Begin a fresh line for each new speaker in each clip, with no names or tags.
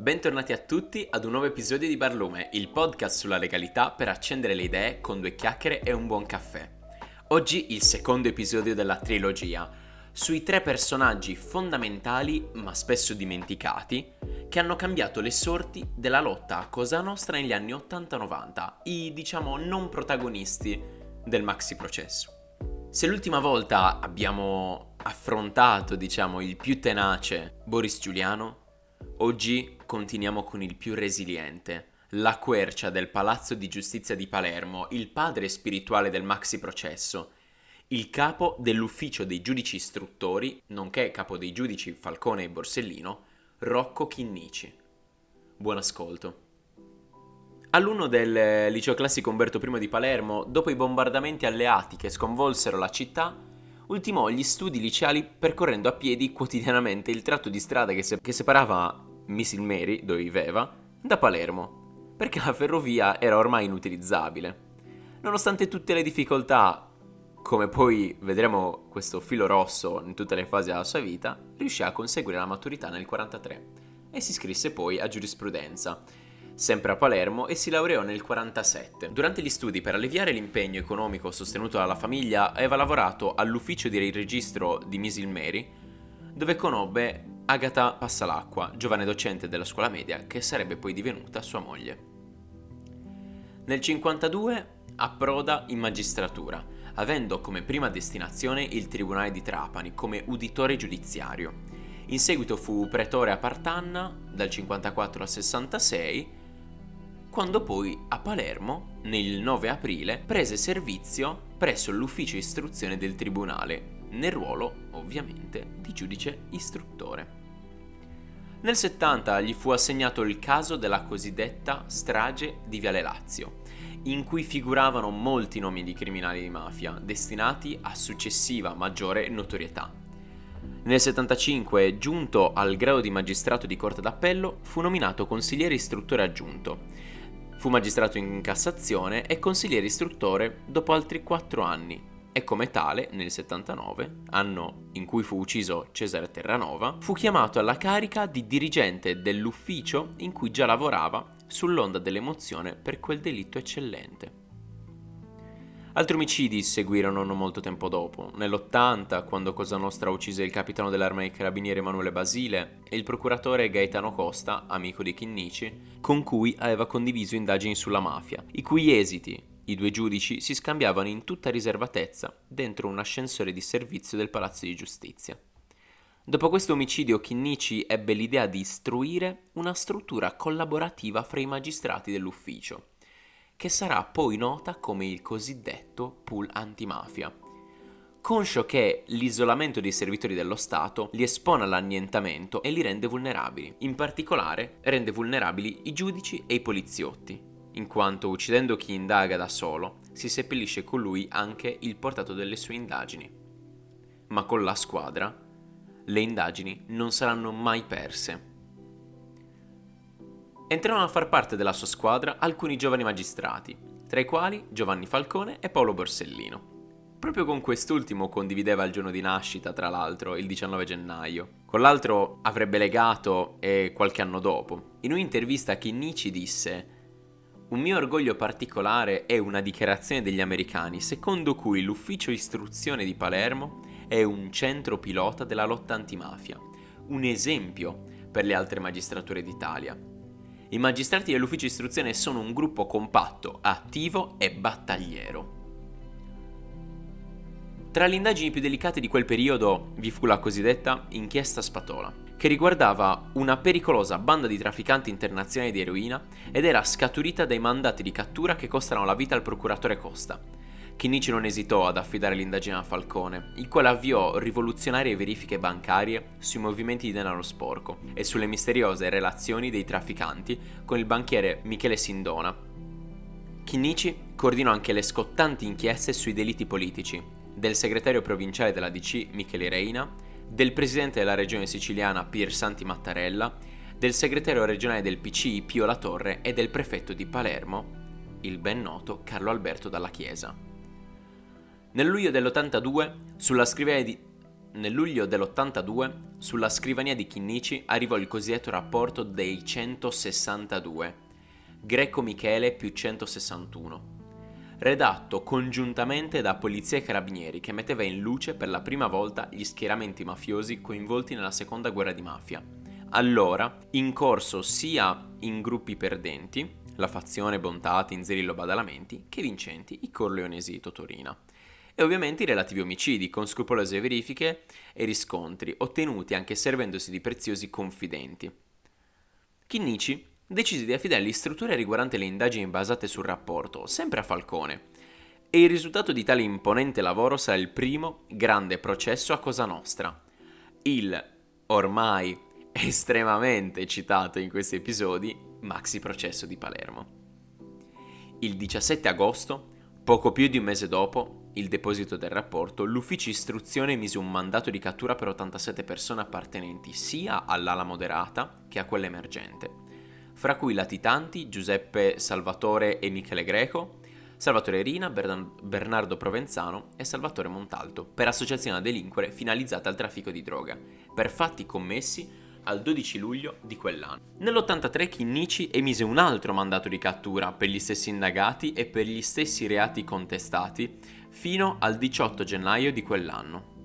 Bentornati a tutti ad un nuovo episodio di Barlume, il podcast sulla legalità per accendere le idee con due chiacchiere e un buon caffè. Oggi il secondo episodio della trilogia, sui tre personaggi fondamentali ma spesso dimenticati che hanno cambiato le sorti della lotta a Cosa Nostra negli anni 80-90, i diciamo non protagonisti del maxi processo. Se l'ultima volta abbiamo affrontato, diciamo, il più tenace Boris Giuliano, oggi continuiamo con il più resiliente, la quercia del Palazzo di Giustizia di Palermo, il padre spirituale del maxi processo, il capo dell'ufficio dei giudici istruttori, nonché capo dei giudici Falcone e Borsellino, Rocco Chinnici. Buon ascolto. Alunno del liceo classico Umberto I di Palermo, dopo i bombardamenti alleati che sconvolsero la città, ultimò gli studi liceali percorrendo a piedi quotidianamente il tratto di strada che, se- che separava Missil Mary, dove viveva, da Palermo, perché la ferrovia era ormai inutilizzabile. Nonostante tutte le difficoltà, come poi vedremo questo filo rosso in tutte le fasi della sua vita, riuscì a conseguire la maturità nel 1943 e si iscrisse poi a giurisprudenza, sempre a Palermo, e si laureò nel 1947. Durante gli studi, per alleviare l'impegno economico sostenuto dalla famiglia, aveva lavorato all'ufficio di registro di Misil Mary, dove conobbe Agatha Passalacqua, giovane docente della scuola media che sarebbe poi divenuta sua moglie. Nel 1952 approda in magistratura, avendo come prima destinazione il Tribunale di Trapani come uditore giudiziario. In seguito fu pretore a Partanna dal 54 al 66, quando poi a Palermo, nel 9 aprile, prese servizio presso l'ufficio istruzione del Tribunale, nel ruolo ovviamente di giudice istruttore. Nel 70 gli fu assegnato il caso della cosiddetta strage di Viale Lazio, in cui figuravano molti nomi di criminali di mafia destinati a successiva maggiore notorietà. Nel 75, giunto al grado di magistrato di Corte d'Appello, fu nominato consigliere istruttore aggiunto. Fu magistrato in Cassazione e consigliere istruttore dopo altri quattro anni, e come tale, nel 79, anno in cui fu ucciso Cesare Terranova, fu chiamato alla carica di dirigente dell'ufficio in cui già lavorava sull'onda dell'emozione per quel delitto eccellente. Altri omicidi seguirono non molto tempo dopo. Nell'80, quando Cosa Nostra uccise il capitano dell'arma dei carabinieri Emanuele Basile e il procuratore Gaetano Costa, amico di Chinnici, con cui aveva condiviso indagini sulla mafia, i cui esiti, i due giudici si scambiavano in tutta riservatezza dentro un ascensore di servizio del Palazzo di Giustizia. Dopo questo omicidio Chinnici ebbe l'idea di istruire una struttura collaborativa fra i magistrati dell'ufficio, che sarà poi nota come il cosiddetto pool antimafia. Conscio che l'isolamento dei servitori dello Stato li espone all'annientamento e li rende vulnerabili. In particolare rende vulnerabili i giudici e i poliziotti, in quanto uccidendo chi indaga da solo, si seppellisce con lui anche il portato delle sue indagini. Ma con la squadra, le indagini non saranno mai perse. Entrarono a far parte della sua squadra alcuni giovani magistrati, tra i quali Giovanni Falcone e Paolo Borsellino. Proprio con quest'ultimo condivideva il giorno di nascita, tra l'altro, il 19 gennaio. Con l'altro avrebbe legato e qualche anno dopo. In un'intervista Chinnici disse un mio orgoglio particolare è una dichiarazione degli americani secondo cui l'ufficio istruzione di Palermo è un centro pilota della lotta antimafia, un esempio per le altre magistrature d'Italia. I magistrati dell'ufficio istruzione sono un gruppo compatto, attivo e battagliero. Tra le indagini più delicate di quel periodo vi fu la cosiddetta inchiesta Spatola, che riguardava una pericolosa banda di trafficanti internazionali di eroina ed era scaturita dai mandati di cattura che costano la vita al procuratore Costa. Chinnici non esitò ad affidare l'indagine a Falcone, il quale avviò rivoluzionarie verifiche bancarie sui movimenti di denaro sporco e sulle misteriose relazioni dei trafficanti con il banchiere Michele Sindona. Chinnici coordinò anche le scottanti inchieste sui delitti politici del segretario provinciale della DC Michele Reina del presidente della regione siciliana Pier Santi Mattarella, del segretario regionale del PC Pio La Torre e del prefetto di Palermo, il ben noto Carlo Alberto Dalla Chiesa. Nel luglio dell'82, sulla scrivania di nel luglio dell'82 sulla scrivania di Chinnici arrivò il cosiddetto rapporto dei 162, Greco Michele più 161 redatto congiuntamente da polizia e carabinieri che metteva in luce per la prima volta gli schieramenti mafiosi coinvolti nella seconda guerra di mafia. Allora, in corso sia in gruppi perdenti, la fazione Bontati, Inzerillo Badalamenti, che vincenti, i Corleonesi di Totorina. E ovviamente i relativi omicidi, con scrupolose verifiche e riscontri, ottenuti anche servendosi di preziosi confidenti. Chinnici decise di affidare l'istruttura riguardante le indagini basate sul rapporto, sempre a Falcone. E il risultato di tale imponente lavoro sarà il primo grande processo a Cosa Nostra. Il, ormai estremamente citato in questi episodi, maxi processo di Palermo. Il 17 agosto, poco più di un mese dopo il deposito del rapporto, l'ufficio istruzione mise un mandato di cattura per 87 persone appartenenti sia all'ala moderata che a quella emergente. Fra cui latitanti Giuseppe Salvatore e Michele Greco, Salvatore Rina, Bernardo Provenzano e Salvatore Montalto, per associazione a delinquere finalizzata al traffico di droga, per fatti commessi al 12 luglio di quell'anno. Nell'83 Chinnici emise un altro mandato di cattura per gli stessi indagati e per gli stessi reati contestati fino al 18 gennaio di quell'anno.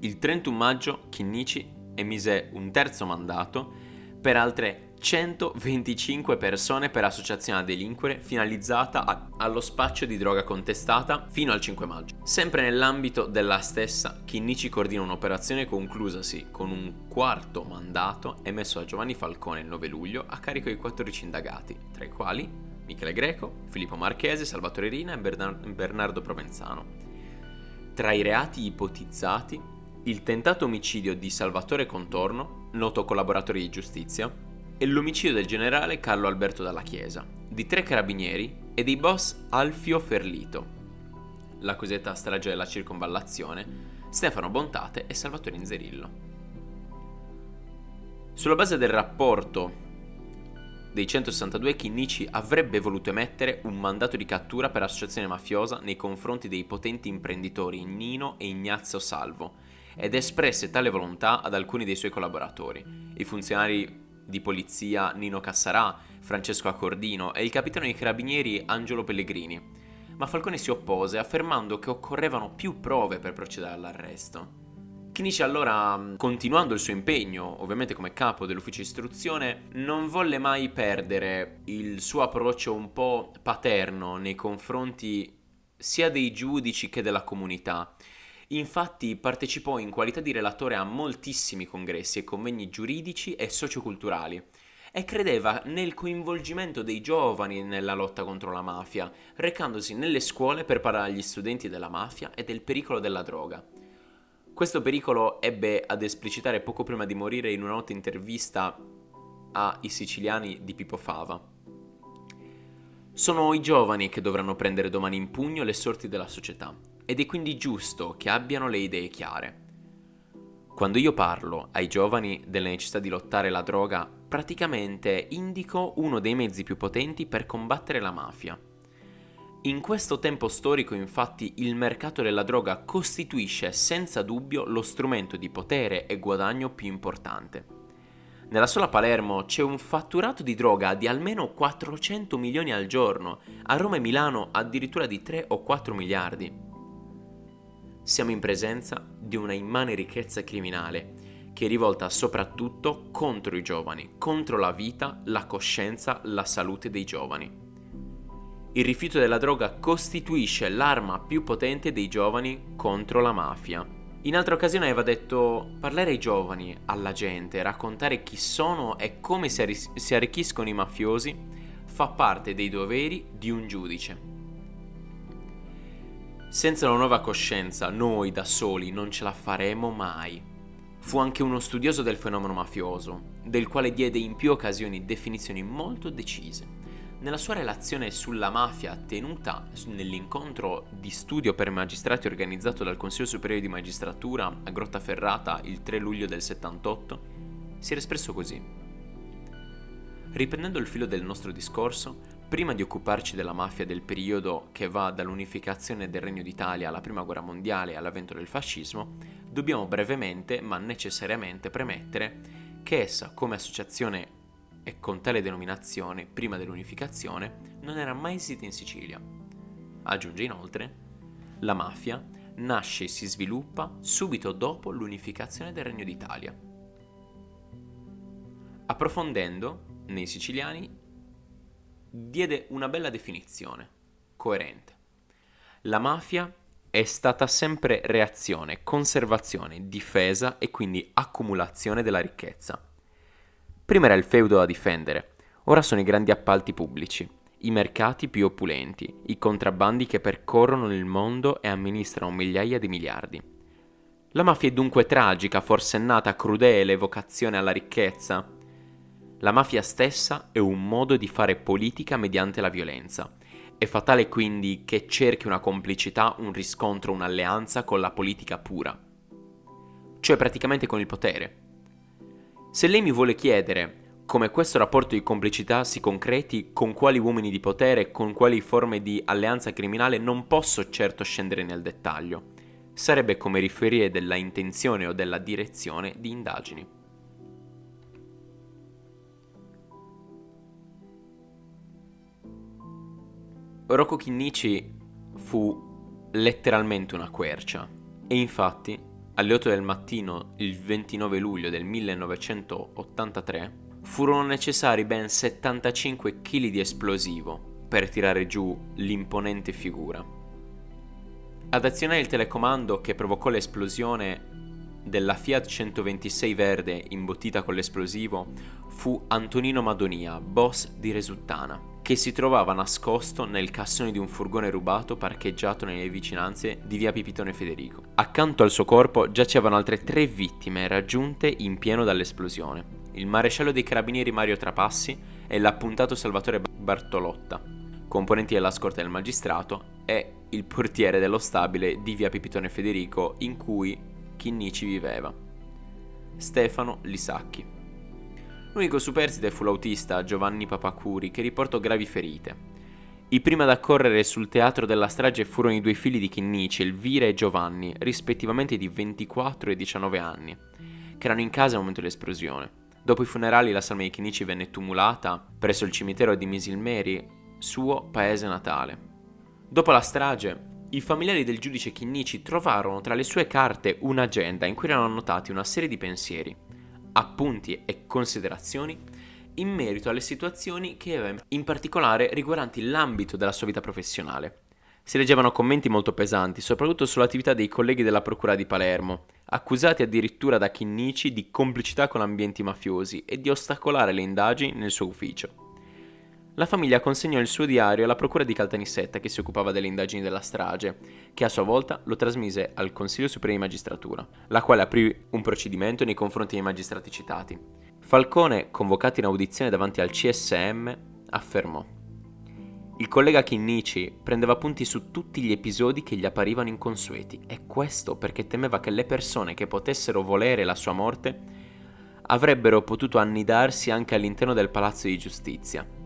Il 31 maggio Chinnici emise un terzo mandato per altre 125 persone per associazione a delinquere finalizzata a, allo spaccio di droga contestata fino al 5 maggio. Sempre nell'ambito della stessa, Chinnici coordina un'operazione conclusasi con un quarto mandato emesso da Giovanni Falcone il 9 luglio a carico di 14 indagati, tra i quali Michele Greco, Filippo Marchese, Salvatore Rina e Bernardo Provenzano. Tra i reati ipotizzati, il tentato omicidio di Salvatore Contorno, noto collaboratore di giustizia, e l'omicidio del generale Carlo Alberto Dalla Chiesa, di tre carabinieri e dei boss Alfio Ferlito, la cosiddetta strage della circonvallazione, Stefano Bontate e Salvatore Inzerillo. Sulla base del rapporto dei 162 Chinnici avrebbe voluto emettere un mandato di cattura per associazione mafiosa nei confronti dei potenti imprenditori Nino e Ignazio Salvo ed espresse tale volontà ad alcuni dei suoi collaboratori, i funzionari di polizia Nino Cassarà, Francesco Accordino e il capitano dei carabinieri Angelo Pellegrini, ma Falcone si oppose affermando che occorrevano più prove per procedere all'arresto. Chinici allora, continuando il suo impegno, ovviamente come capo dell'ufficio istruzione, non volle mai perdere il suo approccio un po' paterno nei confronti sia dei giudici che della comunità Infatti partecipò in qualità di relatore a moltissimi congressi e convegni giuridici e socioculturali e credeva nel coinvolgimento dei giovani nella lotta contro la mafia, recandosi nelle scuole per parlare agli studenti della mafia e del pericolo della droga. Questo pericolo ebbe ad esplicitare poco prima di morire in una nota intervista ai siciliani di Pippo Fava. Sono i giovani che dovranno prendere domani in pugno le sorti della società ed è quindi giusto che abbiano le idee chiare. Quando io parlo ai giovani della necessità di lottare la droga, praticamente indico uno dei mezzi più potenti per combattere la mafia. In questo tempo storico infatti il mercato della droga costituisce senza dubbio lo strumento di potere e guadagno più importante. Nella sola Palermo c'è un fatturato di droga di almeno 400 milioni al giorno, a Roma e Milano addirittura di 3 o 4 miliardi siamo in presenza di una immane ricchezza criminale che è rivolta soprattutto contro i giovani, contro la vita, la coscienza, la salute dei giovani. Il rifiuto della droga costituisce l'arma più potente dei giovani contro la mafia. In altre occasioni aveva detto parlare ai giovani, alla gente, raccontare chi sono e come si arricchiscono i mafiosi fa parte dei doveri di un giudice. Senza una nuova coscienza, noi da soli non ce la faremo mai. Fu anche uno studioso del fenomeno mafioso, del quale diede in più occasioni definizioni molto decise. Nella sua relazione sulla mafia tenuta nell'incontro di studio per magistrati organizzato dal Consiglio Superiore di Magistratura a Grottaferrata il 3 luglio del 78, si era espresso così. Riprendendo il filo del nostro discorso, Prima di occuparci della mafia del periodo che va dall'unificazione del Regno d'Italia alla Prima Guerra Mondiale e all'avvento del fascismo, dobbiamo brevemente ma necessariamente premettere che essa come associazione e con tale denominazione prima dell'unificazione non era mai esistita in Sicilia. Aggiunge inoltre, la mafia nasce e si sviluppa subito dopo l'unificazione del Regno d'Italia. Approfondendo, nei siciliani diede una bella definizione, coerente. La mafia è stata sempre reazione, conservazione, difesa e quindi accumulazione della ricchezza. Prima era il feudo da difendere, ora sono i grandi appalti pubblici, i mercati più opulenti, i contrabbandi che percorrono il mondo e amministrano migliaia di miliardi. La mafia è dunque tragica, forsennata, crudele, vocazione alla ricchezza. La mafia stessa è un modo di fare politica mediante la violenza. È fatale quindi che cerchi una complicità, un riscontro, un'alleanza con la politica pura, cioè praticamente con il potere. Se lei mi vuole chiedere come questo rapporto di complicità si concreti, con quali uomini di potere, con quali forme di alleanza criminale, non posso certo scendere nel dettaglio. Sarebbe come riferire della intenzione o della direzione di indagini. Rocco Chinnici fu letteralmente una quercia e infatti alle 8 del mattino il 29 luglio del 1983 furono necessari ben 75 kg di esplosivo per tirare giù l'imponente figura. Ad azionare il telecomando che provocò l'esplosione della Fiat 126 verde imbottita con l'esplosivo fu Antonino Madonia, boss di Resuttana, che si trovava nascosto nel cassone di un furgone rubato parcheggiato nelle vicinanze di via Pipitone Federico. Accanto al suo corpo giacevano altre tre vittime raggiunte in pieno dall'esplosione il maresciallo dei carabinieri Mario Trapassi e l'appuntato Salvatore Bartolotta, componenti della scorta del magistrato, e il portiere dello stabile di via Pipitone Federico in cui Chinnici viveva, Stefano Lisacchi. L'unico superstite fu l'autista Giovanni Papacuri che riportò gravi ferite. I primi ad accorrere sul teatro della strage furono i due figli di Chinnici, Elvira e Giovanni, rispettivamente di 24 e 19 anni, che erano in casa al momento dell'esplosione. Dopo i funerali la salma di Chinici venne tumulata presso il cimitero di Misilmeri, suo paese natale. Dopo la strage, i familiari del giudice Chinnici trovarono tra le sue carte un'agenda in cui erano annotati una serie di pensieri, appunti e considerazioni in merito alle situazioni che aveva in particolare riguardanti l'ambito della sua vita professionale. Si leggevano commenti molto pesanti, soprattutto sull'attività dei colleghi della Procura di Palermo, accusati addirittura da Chinnici di complicità con ambienti mafiosi e di ostacolare le indagini nel suo ufficio. La famiglia consegnò il suo diario alla Procura di Caltanissetta che si occupava delle indagini della strage, che a sua volta lo trasmise al Consiglio Supremo di Magistratura, la quale aprì un procedimento nei confronti dei magistrati citati. Falcone, convocato in audizione davanti al CSM, affermò il collega Chinnici prendeva appunti su tutti gli episodi che gli apparivano inconsueti e questo perché temeva che le persone che potessero volere la sua morte avrebbero potuto annidarsi anche all'interno del palazzo di giustizia.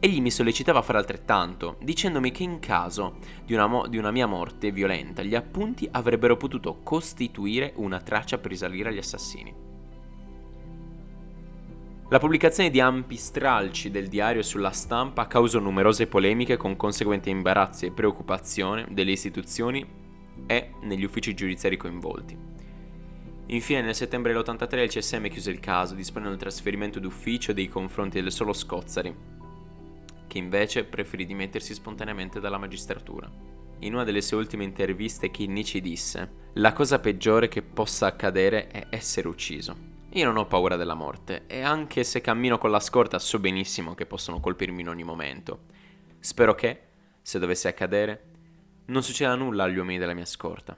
Egli mi sollecitava a fare altrettanto, dicendomi che in caso di una, mo- di una, mia morte violenta gli appunti avrebbero potuto costituire una traccia per risalire agli assassini. La pubblicazione di ampi stralci del diario sulla stampa causò numerose polemiche con conseguenti imbarazzi e preoccupazione delle istituzioni e negli uffici giudiziari coinvolti. Infine, nel settembre dell'83 il CSM chiuse il caso, disponendo il trasferimento d'ufficio dei confronti del solo Scozzari, che invece preferì dimettersi spontaneamente dalla magistratura. In una delle sue ultime interviste Chinnici disse «La cosa peggiore che possa accadere è essere ucciso». Io non ho paura della morte e anche se cammino con la scorta so benissimo che possono colpirmi in ogni momento. Spero che, se dovesse accadere, non succeda nulla agli uomini della mia scorta.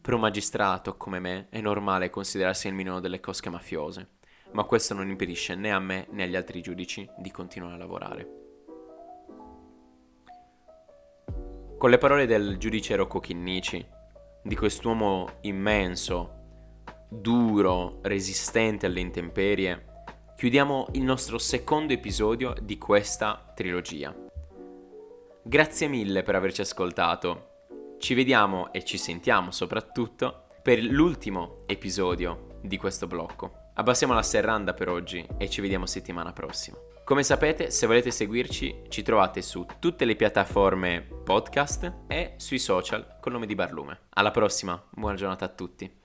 Per un magistrato come me è normale considerarsi il minimo delle cosche mafiose, ma questo non impedisce né a me né agli altri giudici di continuare a lavorare. Con le parole del giudice Rocco Chinnici, di quest'uomo immenso, duro, resistente alle intemperie, chiudiamo il nostro secondo episodio di questa trilogia. Grazie mille per averci ascoltato. Ci vediamo e ci sentiamo soprattutto per l'ultimo episodio di questo blocco. Abbassiamo la serranda per oggi e ci vediamo settimana prossima. Come sapete, se volete seguirci, ci trovate su tutte le piattaforme podcast e sui social col nome di Barlume. Alla prossima, buona giornata a tutti.